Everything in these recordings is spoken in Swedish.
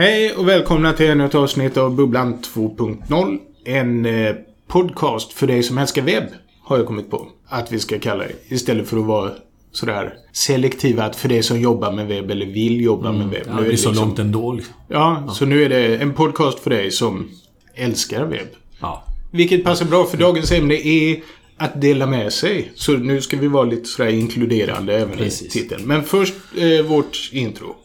Hej och välkomna till ännu ett avsnitt av Bubblan 2.0. En eh, podcast för dig som älskar webb, har jag kommit på. Att vi ska kalla det. Istället för att vara sådär selektiva att för dig som jobbar med webb eller vill jobba med webb. Ja, Nu det är så liksom- långt ändå. liksom. Ja, så nu är det en podcast för dig som älskar webb. Ja. Vilket passar bra för dagens ämne är att dela med sig. Så nu ska vi vara lite sådär inkluderande även Precis. i titeln. Men först eh, vårt intro.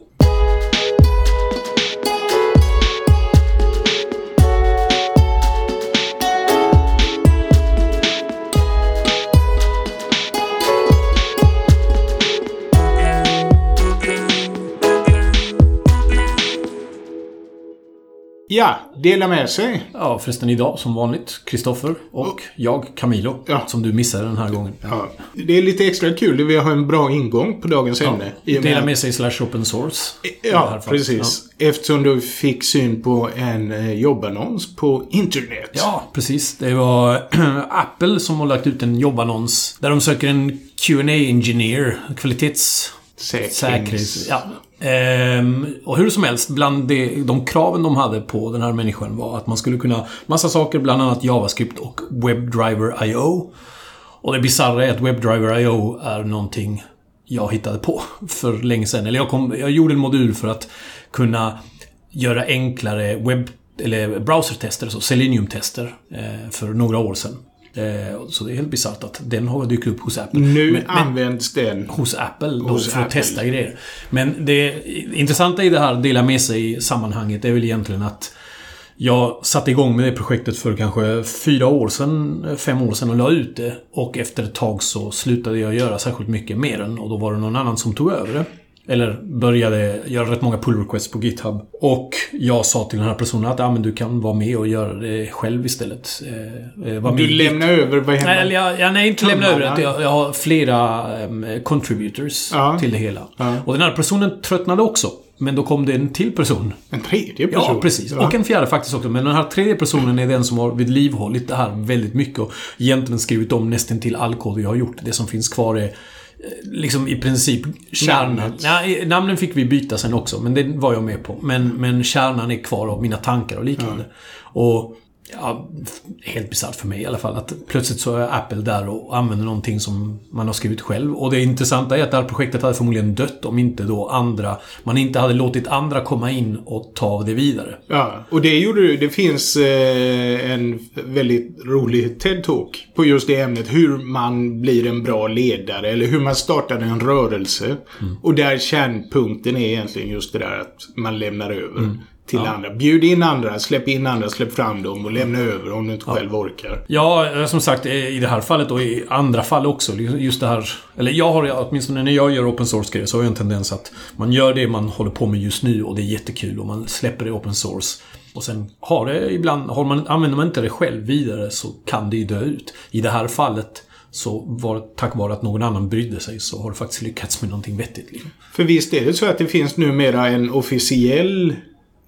Ja, dela med sig. ja, förresten idag som vanligt Kristoffer och jag Camilo. Ja. Som du missade den här gången. Ja, det är lite extra kul. Vi har en bra ingång på dagens ämne. och med Dela med sig slash open source. Ja, precis. Eftersom du fick syn på en eh, jobbannons på internet. Ja, precis. Det var Apple som har lagt ut en jobbannons där de söker en qa engineer kvalitets... Säkrings... Säkerhets... Ja. Ehm, och hur som helst, bland de, de kraven de hade på den här människan var att man skulle kunna massa saker, bland annat JavaScript och WebDriver IO. Och det bisarra är att WebDriver IO är någonting jag hittade på för länge sedan. Eller jag, kom, jag gjorde en modul för att kunna göra enklare webb eller browsertester, så Selenium-tester, eh, för några år sedan. Eh, så det är helt bisarrt att den har dykt upp hos Apple. Nu Men- men- används den. hos Apple då, Hos för att Apple. testa grejer. Men det intressanta i det här, dela med sig i sammanhanget, är väl egentligen att jag satte igång med det projektet för kanske fyra år sedan, fem år sedan och la ut det. Och efter ett tag så slutade jag göra särskilt mycket mer än och då var det någon annan som tog över det. Eller började göra rätt många pull requests på GitHub. Och jag sa till den här personen att ah, men du kan vara med och göra det själv istället. Eh, eh, Du lämnar över, vad Nej, händer? eller jag, jag, nej, inte lämna över. Jag, jag har flera um, contributors Ja. till det hela. Ja. Och den här personen tröttnade också. Men då kom det en till person. En tredje person? Ja, precis. Ja. Och en fjärde faktiskt också. Men den här tredje personen är den som har vid livhållit det här väldigt mycket och egentligen skrivit om nästan till all kod jag har gjort. Det som finns kvar är liksom i princip kärnan. Nej, namnen fick vi byta sen också, men det var jag med på. Men, men kärnan är kvar av mina tankar och liknande. Och Ja, helt bisarrt för mig i alla fall. Att plötsligt så är Apple där och använder någonting som man har skrivit själv. Och det intressanta är att det här projektet hade förmodligen dött om inte då andra... Man inte hade låtit andra komma in och ta det vidare. Ja, och det gjorde du. Det finns eh, en väldigt rolig TED-talk på just det ämnet. Hur man blir en bra ledare eller hur man startar en rörelse. Och där kärnpunkten är egentligen just det där att man lämnar över till andra. Bjud in andra, släpp in andra, släpp fram dem och lämna över om du inte själv orkar. Ja, eh, som sagt i det här fallet och i andra fall också. Just det här... Eller jag har åtminstone när jag gör open source-grejer så har jag en tendens att man gör det man håller på med just nu och det är jättekul och man släpper det open source. Och sen har det ibland... Har man, använder man inte det själv vidare så kan det ju dö ut. I det här fallet så var tack vare att någon annan brydde sig så har det faktiskt lyckats med någonting vettigt. Liksom. För visst är det så att det finns numera en officiell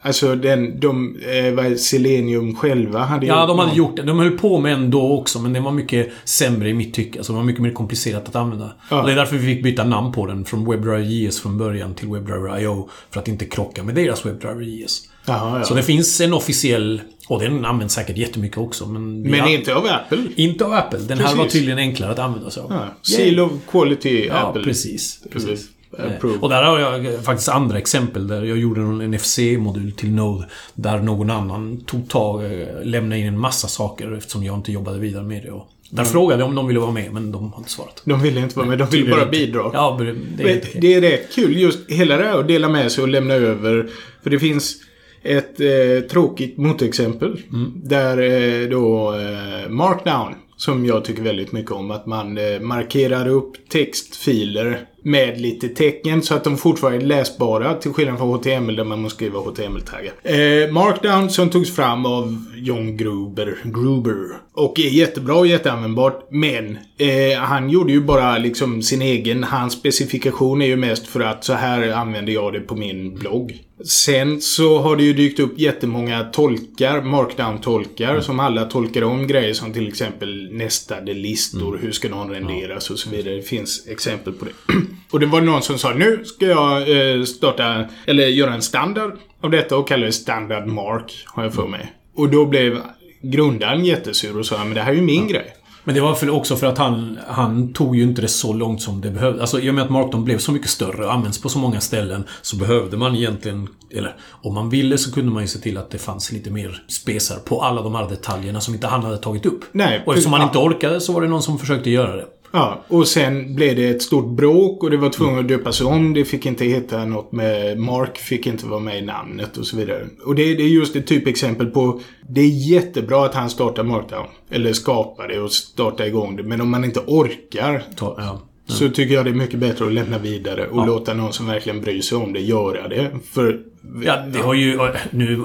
Alltså den, de, eh, vad Selenium själva hade Ja, de hade någon- gjort det. De höll på med en då också, men det var mycket sämre i mitt tycke. Alltså, det var mycket mer komplicerat att använda. Ja. Och det är därför vi fick byta namn på den. Från WebDriver JS från början till WebDriver IO. För att inte krocka med deras WebDriver JS. Jaha, ja. Så det finns en officiell... Och den används säkert jättemycket också, men... Men har- inte av Apple. Inte av Apple. Den här Precis. var tydligen enklare att använda sig av. Ja, seal of quality Ja, Apple. precis. precis. Approved. Och där har jag faktiskt andra exempel där jag gjorde en NFC-modul till Node. Där någon annan tog tag, eh, lämnade in en massa saker eftersom jag inte jobbade vidare med det. Och där frågade jag om de ville vara med, men de har inte svarat. De ville inte vara med, de ville bara bidra. Ja, det är Men det är rätt kul just hela det här att dela med sig och lämna över. För det finns ett eh, tråkigt motexempel. Mm. Där eh, då eh, Markdown, som jag tycker väldigt mycket om, att man eh, markerar upp textfiler med lite tecken så att de fortfarande är läsbara till skillnad från HTML där man måste skriva HTML-taggar. Eh, Markdown som togs fram av John Gruber, Gruber och är jättebra och jätteanvändbart men eh, han gjorde ju bara liksom sin egen, hans specifikation är ju mest för att så här använder jag det på min blogg. Sen så har det ju dykt upp jättemånga tolkar, markdown-tolkar, som alla tolkar om grejer som till exempel nästade listor, hur ska någon renderas och så vidare. Det finns exempel på det. Och det var någon som sa nu ska jag eh, starta, eller göra en standard av detta och kalla det standard mark, har jag för mig. Och då blev grundaren jättesur och sa men det här är ju min ja. grej. Men det var för också för att han, han tog ju inte det så långt som det behövde. Alltså i och med att Markdown blev så mycket större och används på så många ställen så behövde man egentligen, eller om man ville så kunde man ju se till att det fanns lite mer spesar på alla de här detaljerna som inte han hade tagit upp. Nej, och eftersom man inte orkade så var det någon som försökte göra det. Ja, och sen blev det ett stort bråk och det var tvunget att döpas om. Det fick inte heta något med Mark, fick inte vara med i namnet och så vidare. Och det, det är just ett typexempel på... Det är jättebra att han startar Markdown. Eller skapar det och startar igång det. Men om man inte orkar. Ta, ja. Så tycker jag det är mycket bättre att lämna vidare och ja. låta någon som verkligen bryr sig om det göra det. För... Ja, det har ju... Nu,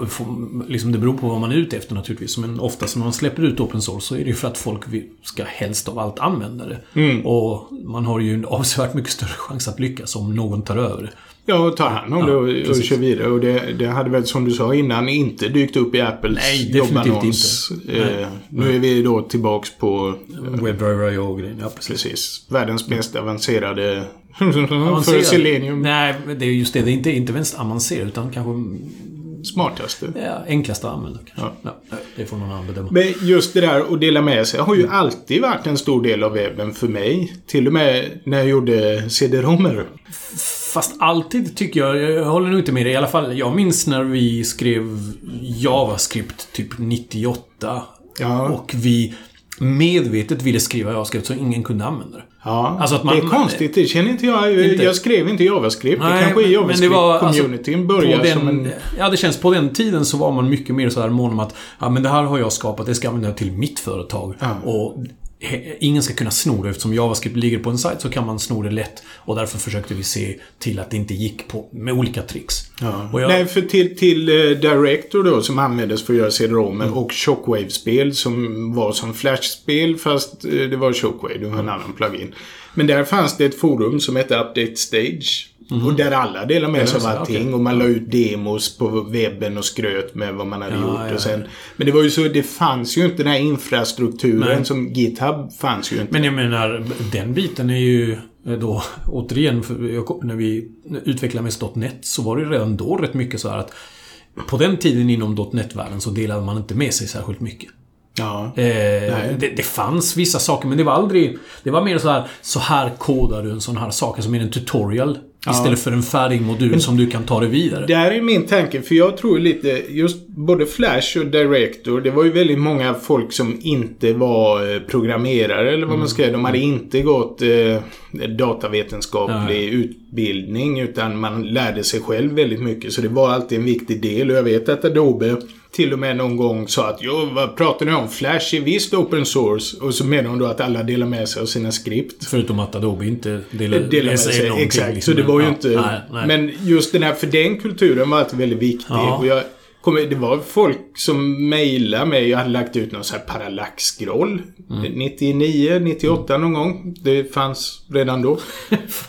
liksom det beror på vad man är ute efter naturligtvis. Men oftast när man släpper ut open source så är det ju för att folk ska helst av allt använda det. Mm. Och man har ju en avsevärt mycket större chans att lyckas om någon tar över det. Ja, tar hand om det och, ja, och kör vidare. Och det, det, hade väl som du sa innan inte dykt upp i Apples Nej, jobbannons. Inte. Eh, nu är vi då tillbaks på... Eh, WebDriver IO-grejen, ja precis. precis. Världens mest avancerade... för Selenium. Nej, det är just det. Det är inte, inte mest avancerat utan kanske smartaste. Ja, enklast att använda kanske. Ja. Ja, det får någon annan bedöma. Men just det där att dela med sig har ju alltid varit en stor del av webben för mig. Till och med när jag gjorde CD-romer. Fast alltid tycker jag, jag håller nog inte med dig. I alla fall, jag minns när vi skrev JavaScript typ 98. Ja. Och vi medvetet ville skriva JavaScript så ingen kunde använda det. Ja, alltså man, det är konstigt. Det känner inte jag. Inte. Jag skrev inte JavaScript. Nej, det kanske är JavaScript-communityn alltså, började som en... Ja, det känns på den tiden så var man mycket mer så här mån om att ja, men det här har jag skapat. Det ska jag använda till mitt företag. Ja. Och ingen ska kunna sno det. Eftersom JavaScript ligger på en sajt så kan man sno det lätt. Och därför försökte vi se till att det inte gick på, med olika tricks. Ja. Jag... Nej, för till, till uh, Director då som användes för att göra CD-ROMer mm. och Shockwave-spel som var som Flash-spel fast uh, det var Shockwave. Det var en annan plugin. Men där fanns det ett forum som hette Update Stage. Mm. Och där alla delade med sig av allting. Okay. Och man la ut demos på webben och skröt med vad man hade ja, gjort. Ja, och sen, men det var ju så, det fanns ju inte den här infrastrukturen Nej. som GitHub fanns ju inte. Men jag menar, den biten är ju då, återigen, när vi utvecklade med .NET så var det redan då rätt mycket så här att på den tiden inom .NET-världen så delade man inte med sig särskilt mycket. Ja. Eh, det, det, fanns vissa saker men det var aldrig... Det var mer så här, så här kodar du en sån här sak. Alltså mer en tutorial. Ja. Istället för en färdig modul men, som du kan ta dig vidare. Det här är min tanke, för jag tror lite just både Flash och Director. Det var ju väldigt många folk som inte var eh, programmerare eller vad mm. man ska säga. De hade inte gått eh, datavetenskaplig ja. utbildning utan man lärde sig själv väldigt mycket. Så det var alltid en viktig del. Och jag vet att Adobe till och med någon gång sa att jo, vad pratar ni om? Flash är visst open source. Och så menar hon då att alla delar med sig av sina skript. Förutom att Adobe inte delar, delar med sig. sig exakt, liksom. så det var ju ja, inte... Nej, nej. Men just den här, för den kulturen var alltid väldigt viktig. Ja. Och jag, det var folk som mejlade mig. Jag hade lagt ut någon sån här parallax-scroll. Mm. 99, 98 någon gång. Det fanns redan då.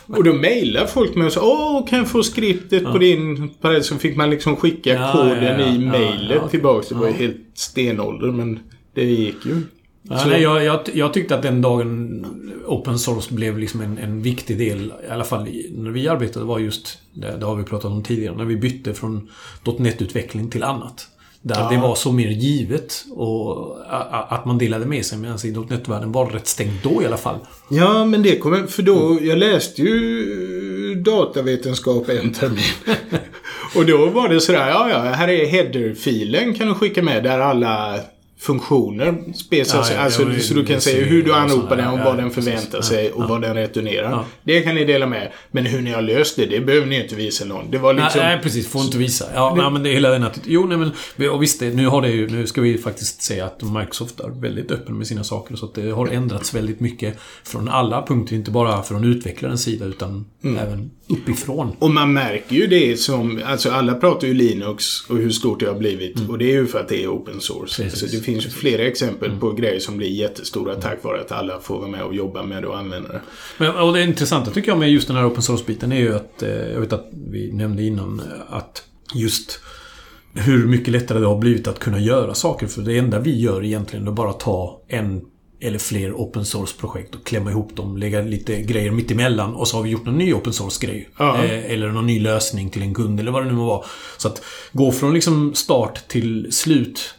och då mejlade folk mig och sa Åh, kan jag få skriptet ja. på din parallax? Så fick man liksom skicka ja, koden ja, i mejlet tillbaks. Det var ju helt stenålder men det gick ju. Ja, nej, jag, jag, jag, tyckte att den dagen open source blev liksom en, en viktig del, i alla fall när vi arbetade, var just det, det har vi pratat om tidigare, när vi bytte från .NET-utveckling till annat. Där ja. det var så mer givet och att man delade med sig. Medan i .NET-världen var rätt stängt då i alla fall. Ja, men det kommer... För då... Jag läste ju datavetenskap en termin. och då var det sådär, ja, ja, här är header-filen kan du skicka med där alla funktioner. Ja, ja, alltså, ja, så du kan säga hur du anropar den och vad den förväntar sig och vad den returnerar. Det kan ni dela med. Men hur ni har löst det, det behöver ni inte visa någon. Det var liksom... Nej, precis. Får inte visa. Ja, det... nej, men det är hela den att... Jo, nej men... Och visst, nu har det ju... Nu ska vi faktiskt säga att Microsoft är väldigt öppen med sina saker. Så att det har ändrats väldigt mycket från alla punkter. Inte bara från utvecklarens sida, utan mm. även uppifrån. Och man märker ju det som... Alltså alla pratar ju Linux och hur stort det har blivit. Mm. Och det är ju för att det är open source. Alltså, det finns ju flera exempel mm. på grejer som blir jättestora tack vare att alla får vara med och jobba med det och använda det. Men, och det intressanta tycker jag med just den här open source-biten är ju att... Eh, jag vet att vi nämnde innan eh, att just hur mycket lättare det har blivit att kunna göra saker. För det enda vi gör egentligen är bara ta en eller fler open source-projekt och klämma ihop dem, lägga lite grejer mittemellan och så har vi gjort en ny open source-grej. Ja. Eh, eller någon ny lösning till en kund eller vad det nu må vara. Så att gå från liksom start till slut.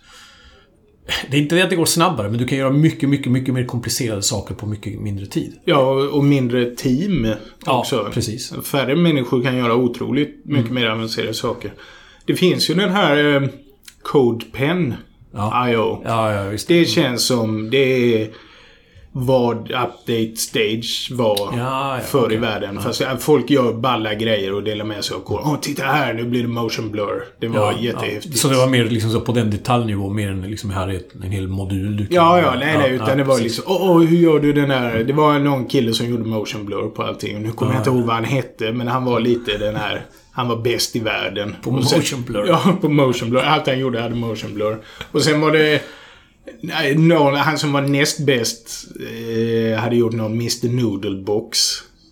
Det är inte det att det går snabbare, men du kan göra mycket, mycket, mycket mer komplicerade saker på mycket mindre tid. Ja, och mindre team Ja, också. precis. Mm. Färre människor kan göra otroligt mycket mer avancerade saker. Det finns ju den här eh, CodePen Ja. IO. Ja, ja. Det känns som det är vad Update Stage var Ja, ja, förr okej. i världen. Fast äh, folk gör balla grejer och delar med sig av kod. Åh, titta här! Nu blir det motion blur. Det var Ja, jättehäftigt. Så det var mer liksom så på den detaljnivå, mer än liksom här är en hel modul du kan... Ja, ja, nej, nej. Utan det var precis. liksom, åh, hur gör du den här? Det var någon kille som gjorde motion blur på allting. Nu kommer Ja, jag inte ihåg vad han hette, men han var lite den här... Han var bäst i världen. På Och sen- motion blur. Ja, på motion blur. Allt han gjorde hade motion blur. Och sen var det... Nej, någon, han som var näst bäst eh, hade gjort någon Mr Noodle Box.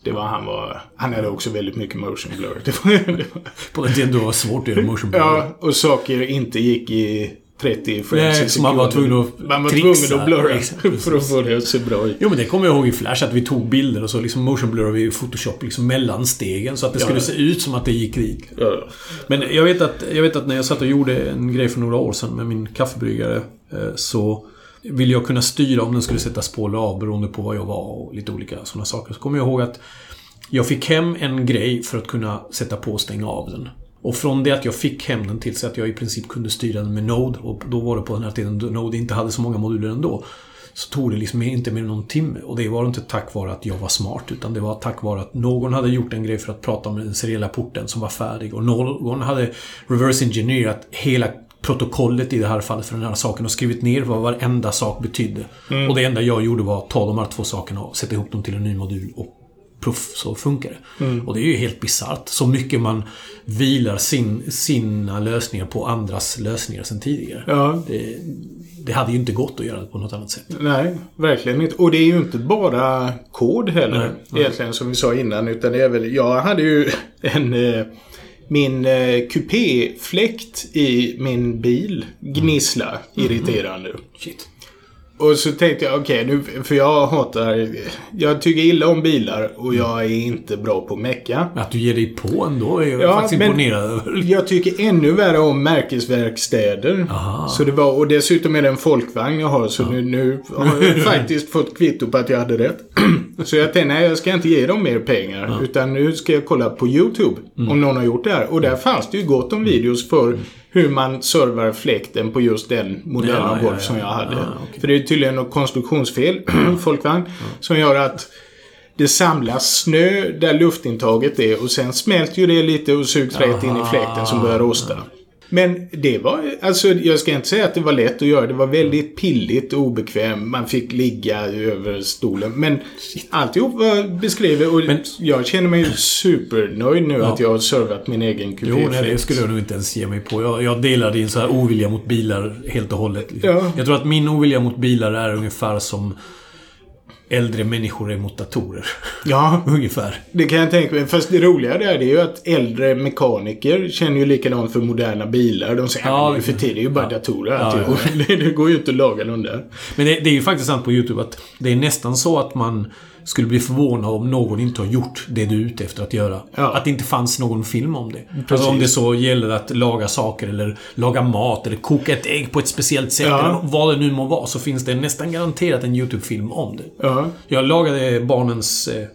Det var han var... Han hade också väldigt mycket motion blur. Det var, det var, På den tiden då var svårt att göra motion blur. ja, och saker inte gick i 30 frames Nej, man var tvungen att Man var trixa. tvungen att blurra Exakt, för att få det att se bra ut. Jo men det kommer jag ihåg i Flash att vi tog bilder och så liksom motion blurrade vi i Photoshop liksom mellan stegen så att det skulle Ja. se ut som att det gick dit. Ja. Men jag vet, att, jag vet att när jag satt och gjorde en grej för några år sedan med min kaffebryggare Eh, så ville jag kunna styra om den skulle sättas på eller av beroende på vad jag var och lite olika sådana saker. Så kommer jag ihåg att jag fick hem en grej för att kunna sätta på och stänga av den. Och från det att jag fick hem den tills att jag i princip kunde styra den med Node och då var det på den här tiden då Node inte hade så många moduler ändå. Så tog det liksom inte mer än någon timme. Och det var inte tack vare att jag var smart utan det var tack vare att någon hade gjort en grej för att prata om den seriella porten som var färdig. Och någon hade reverse engineerat hela protokollet i det här fallet för den här saken och skrivit ner vad varenda sak betydde. Och det enda jag gjorde var att ta de här två sakerna och sätta ihop dem till en ny modul och Puff, så funkar det. Och det är ju helt bisarrt. Så mycket man vilar sin, sina lösningar på andras lösningar sen tidigare. Ja. Det, det hade ju inte gått att göra det på något annat sätt. Nej, verkligen inte. Och det är ju inte bara kod heller. Nej, nej. Egentligen som vi sa innan. Utan det är väl... Jag hade ju en... Min eh, kupéfläkt i min bil gnissla irriterande. Shit. Och så tänkte jag, okej, nu, för jag hatar... Jag tycker illa om bilar och jag är inte bra på att mecka. Att du ger dig på ändå är jag Ja, faktiskt imponerad över. Jag tycker ännu värre om märkesverkstäder. Aha. Så det var, och dessutom är det en folkvagn jag har, så nu, nu har jag faktiskt fått kvitto på att jag hade rätt. så jag tänkte, nej jag ska inte ge dem mer pengar. Utan nu ska jag kolla på YouTube Mm. om någon har gjort det här. Och där fanns det ju gott om videos för hur man servar fläkten på just den modellen Ja, av ja, golv ja. som jag hade. Okej. För det är tydligen något konstruktionsfel, folkvagn, som gör att det samlas snö där luftintaget är och sen smälter ju det lite och sugs rätt in i fläkten som börjar rosta. Men det var, alltså jag ska inte säga att det var lätt att göra. Det var väldigt pilligt och obekvämt. Man fick ligga över stolen. Men alltihop var beskrivet och Men- jag känner mig supernöjd nu att jag har servat min egen Jo, nej, det skulle jag nog inte ens ge mig på. Jag, jag delar din så här ovilja mot bilar helt och hållet. liksom. Ja. Jag tror att min ovilja mot bilar är ungefär som äldre människor är mot datorer. Ja, ungefär. det kan jag tänka mig. Fast det roliga där det är ju att äldre mekaniker känner ju likadant för moderna bilar. De säger Ja, ja, för tid det är ju bara ja. datorer Ja, alltihop. Det, det går ju inte att laga dem där. Men det, det är ju faktiskt sant på YouTube att det är nästan så att man skulle bli förvånad om någon inte har gjort det du är ute efter att göra. Ja. Att det inte fanns någon film om det. Alltså om det så gäller att laga saker eller laga mat eller koka ett ägg på ett speciellt sätt. Ja. Eller vad det nu må vara. Så finns det nästan garanterat en YouTube-film om det. Ja. Jag lagade barnens... Eh,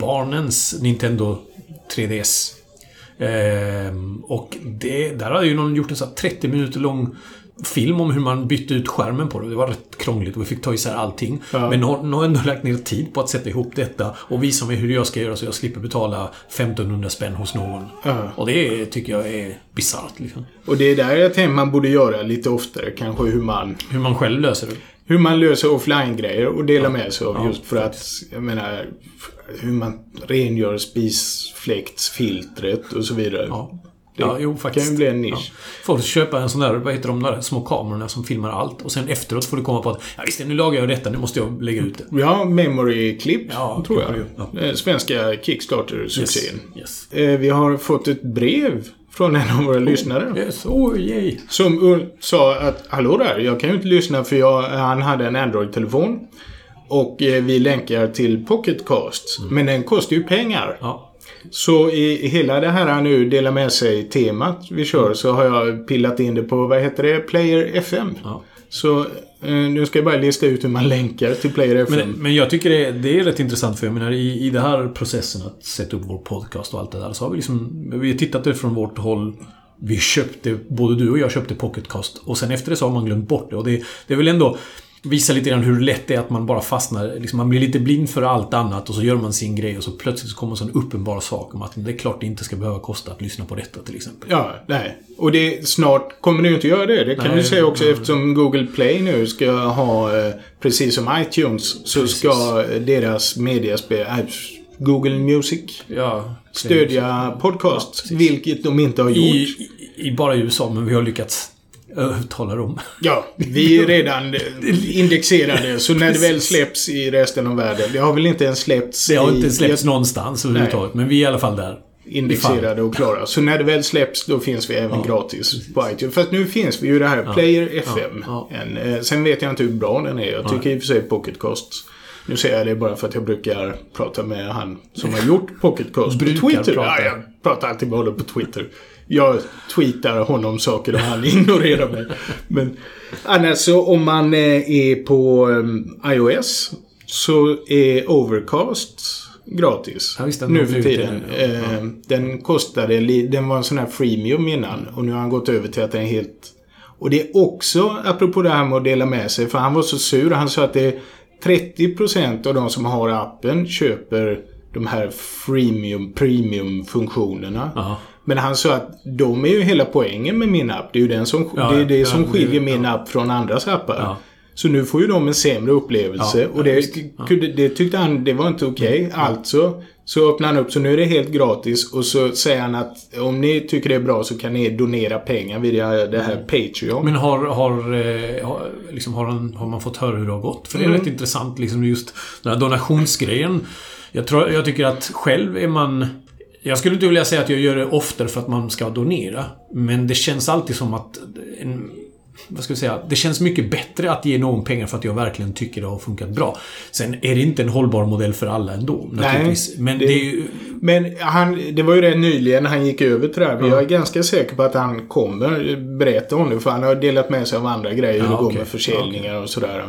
barnens Nintendo 3DS. Ehm, och det, där hade ju någon gjort en här 30 minuter lång film om hur man bytte ut skärmen på det. Det var rätt krångligt och vi fick ta isär allting. Ja. Men någon har ändå lagt ner tid på att sätta ihop detta och visa mig hur jag ska göra så jag slipper betala 1500 spänn hos någon. Ja. Och det tycker jag är bisarrt liksom. Och det är där jag tänker man borde göra lite oftare. Kanske hur man, Hur man själv löser det. Hur man löser offline-grejer och delar med sig av. Ja, just för att, jag menar, hur man rengör spisfläktsfiltret och så vidare. Ja. Det ja, jo, kan faktiskt. ju bli en nisch. Ja. Folk köpa en sån där, vad heter de där små kamerorna som filmar allt. Och sen efteråt får du komma på att ja, visst, nu lagar jag detta, nu måste jag lägga ut det. Ja, Memory Clip, Ja, tror jag. du. Ja. Eh, Svenska Kickstarter-succén. Yes. Eh, Vi har fått ett brev från en av våra lyssnare. Yes, oh yay. Som sa att Hallå där, jag kan ju inte lyssna för jag, han hade en Android-telefon. Och eh, vi länkar till Pocketcast. Men den kostar ju pengar. Ja. Så i hela det här nu dela med sig-temat vi kör så har jag pillat in det på, vad heter det, Player FM. Ja. Så nu ska jag bara lista ut hur man länkar till Player FM. Men, men jag tycker det är, det är rätt intressant för jag menar i, i den här processen att sätta upp vår podcast och allt det där så har vi liksom Vi har tittat det från vårt håll Vi köpte, både du och jag köpte Pocketcast och sen efter det så har man glömt bort det och det, det är väl ändå Visa lite grann hur lätt det är att man bara fastnar, liksom man blir lite blind för allt annat och så gör man sin grej och så plötsligt så kommer en sån uppenbar sak om att det är klart det inte ska behöva kosta att lyssna på detta till exempel. Ja, nej. Och det, snart kommer det ju inte göra det. Det kan Nej, du säga också nej. eftersom Google Play nu ska ha, eh, precis som iTunes, så Precis. ska eh, deras mediaspel, äh, Google Music, Ja. stödja podcast. vilket de inte har gjort. I, i, I bara USA, men vi har lyckats övertala dem. Ja, vi är redan eh, indexerade. Så när det väl släpps i resten av världen. Det har väl inte ens släppts Det har i- inte släppts någonstans överhuvudtaget, men vi är i alla fall där. indexerade och klara. Så när det väl släpps då finns vi även gratis på iTunes. Fast nu finns vi ju det här Player FM. ja. En, eh, sen vet jag inte hur bra den är. Jag tycker i och för sig Pocketcast. Nu säger jag det bara för att jag brukar prata med han som har gjort Pocketcast på Twitter. prata. Ja, jag pratar alltid med honom på Twitter. Jag tweetar honom saker och han ignorerar mig. Men annars så om man eh, är på eh, iOS så är Overcast gratis. Ja, visst, den nu för tiden. det nu, ja. Eh, Den kostade, den var en sån här freemium innan och nu har han gått över till att den är helt... Och det är också, apropå det här med att dela med sig, för han var så sur. Han sa att det är 30% av de som har appen köper de här freemium, premium-funktionerna. Men han sa att de är ju hela poängen med min app. Det är ju den som, Ja, det, är det ja, som det- skiljer ja. min app från andras appar. Så nu får ju de en sämre upplevelse. Och det, kunde, det tyckte han, det var inte okej. Alltså så öppnar han upp, så nu är det helt gratis. Och så säger han att om ni tycker det är bra så kan ni donera pengar via det här Patreon. Men har, har, eh, har, liksom, har, han, har man fått höra hur det har gått? För det är Mm. rätt intressant, liksom just den här donationsgrejen. Jag, tror, jag tycker att själv är man... Jag skulle inte vilja säga att jag gör det oftare för att man ska donera. Men det känns alltid som att... En, vad ska vi säga? Det känns mycket bättre att ge någon pengar för att jag verkligen tycker det har funkat bra. Sen är det inte en hållbar modell för alla ändå, naturligtvis. Men det- det är ju... Men han, det var ju rätt nyligen han gick över till det här. Men Jag är ganska säker på att han kommer berätta om det. För han har delat med sig av andra grejer. hur Ja, det går med försäljningar och sådär.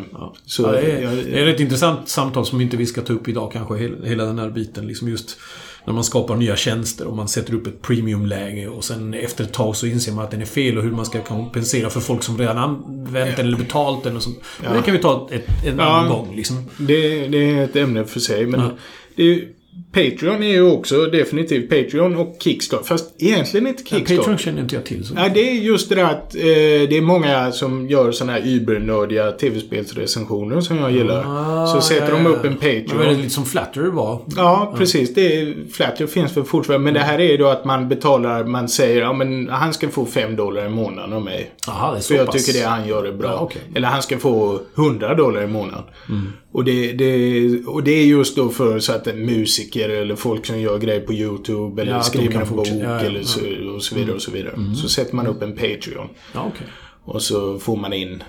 Så, Ja, det, är, jag, det är ett intressant samtal som inte vi ska ta upp idag kanske. Hela, hela den här biten. Liksom just när man skapar nya tjänster och man sätter upp ett premiumläge och sen efter ett tag så inser man att den är fel och hur man ska kompensera för folk som redan använt den eller betalt den och så. Men Det kan vi ta ett, en Ja. annan gång liksom. Det, det är ett ämne för sig. Men Ja. det är, Patreon är ju också definitivt Patreon och Kickstart. Fast egentligen inte Ja, Kickstart. Patreon känner inte jag till. Så. Ja, det är just det där att eh, det är många som gör såna här übernördiga tv-spelsrecensioner som jag gillar. Ah, så sätter ja, de ja. upp en Men var det Patreon. lite som Flattery var? Ja, precis. Det är, Flatter finns väl fortfarande. Men det här är ju då att man betalar, man säger ja men han ska få 5 dollar i månaden av mig. Jaha, det är så För jag pass. tycker det han gör är bra. Ja, okej. Eller han ska få 100 dollar i månaden. Mm. Och, det, det, och det är just då för så att en musiker eller folk som gör grejer på YouTube eller Ja, skriver en bok. Ja, ja, eller så, och så vidare och så vidare. Så sätter man upp en Patreon. Okej. Och så får man in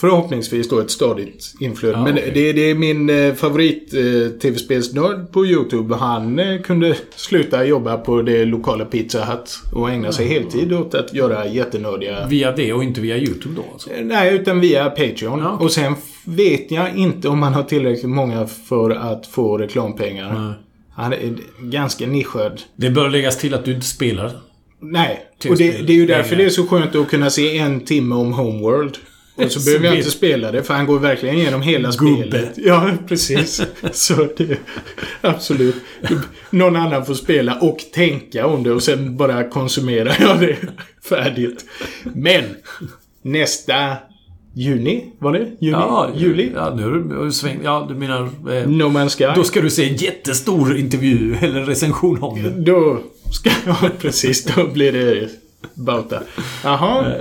förhoppningsvis då ett stadigt inflöde. Ja, Men det, det är min eh, favorit eh, tv-spelsnörd på YouTube. Han eh, kunde sluta jobba på det lokala Pizza Hut och ägna sig heltid åt att göra jättenördiga... Via det och inte via YouTube då alltså? Eh, Nej, utan via Patreon. Ja, okej. Och sen vet jag inte om man har tillräckligt många för att få reklampengar. Nej. Han är ganska nischad. Det bör läggas till att du inte spelar. Nej, och det, det är ju därför det är så skönt att kunna se en timme om Homeworld. Och så behöver jag inte spela det för han går verkligen igenom hela Gubbe. spelet. Ja, precis. Så det... Absolut. Någon annan får spela och tänka om det och sen bara konsumera. Ja, det är färdigt. Men! Nästa juni, var det? Juni? Ja, Juli? Ja, nu har du svängt. Ja, du menar... Eh, No Man's Sky. Då ska du se en jättestor intervju eller recension om det. Då ska... Ja, precis. Då blir det bauta. Jaha.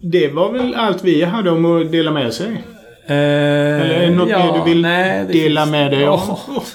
Det var väl allt vi hade om att dela med sig. Eller är det något mer du vill nej, det dela finns- med dig? Ja.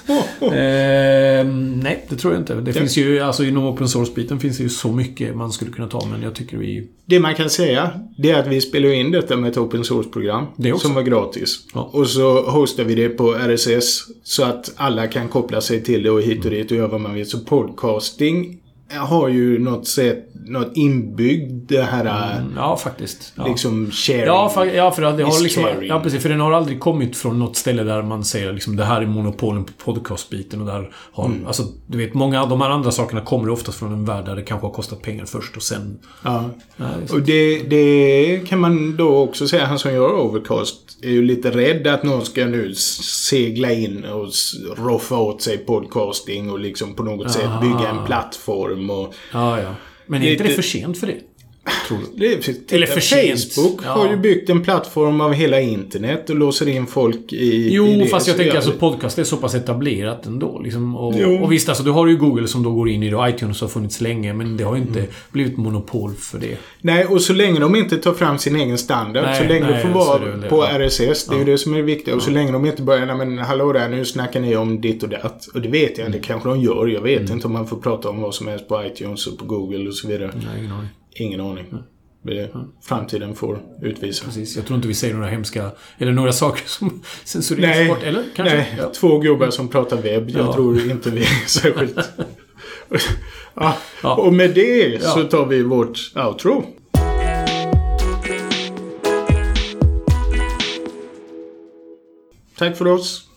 Eh, nej, det tror jag inte. Det finns ju, alltså inom open source-biten finns det ju så mycket man skulle kunna ta, men jag tycker vi... Det man kan säga, det är att vi spelar in detta med ett open source-program. Det. Som var gratis. Ja. Och så hostar vi det på RSS. Så att alla kan koppla sig till det och hit och dit och göra vad man vill. Så podcasting har ju något sätt, något inbyggd det här Ja, faktiskt. Ja. liksom sharing. Ja, för, ja, för det har liksom... caring. Ja, precis. För den har aldrig kommit från något ställe där man säger liksom det här är monopolen på podcastbiten och där har... Mm. Alltså, du vet, många av de här andra sakerna kommer oftast från en värld där det kanske har kostat pengar först och sen... Ja. Ja, det. Och det, det kan man då också säga, han som gör Overcast är ju lite rädd att någon ska nu segla in och roffa åt sig podcasting och liksom på något sätt bygga en plattform och... Ja, ja. Men är inte det för sent för det? Det Eller för. Facebook Ja. har ju byggt en plattform av hela internet och låser in folk i Jo, i det. fast jag tänker alltså det. podcast är så pass etablerat ändå. Liksom, och, Jo. och visst, alltså du har ju Google som då går in i det och iTunes har funnits länge, men det har ju inte Mm. blivit monopol för det. Nej, och så länge de inte tar fram sin egen standard, Nej, så länge nej, det får vara det det, på ja. RSS, det är ju det som är viktigt. Och så länge de inte börjar, nej men hallå där, nu snackar ni om ditt och datt. Och det vet jag, det kanske de gör. Jag vet Mm. inte om man får prata om vad som helst på iTunes och på Google och så vidare. Nej, aning. Ingen aning. Det framtiden får utvisa. Precis. Jag tror inte vi säger några hemska... Eller några saker som censureras Nej, bort. Eller? Kanske? nej Ja. två gubbar som pratar webb. Jag Ja. tror inte vi är särskilt... ja. Ja. Och med det så tar vi vårt outro. Tack för oss.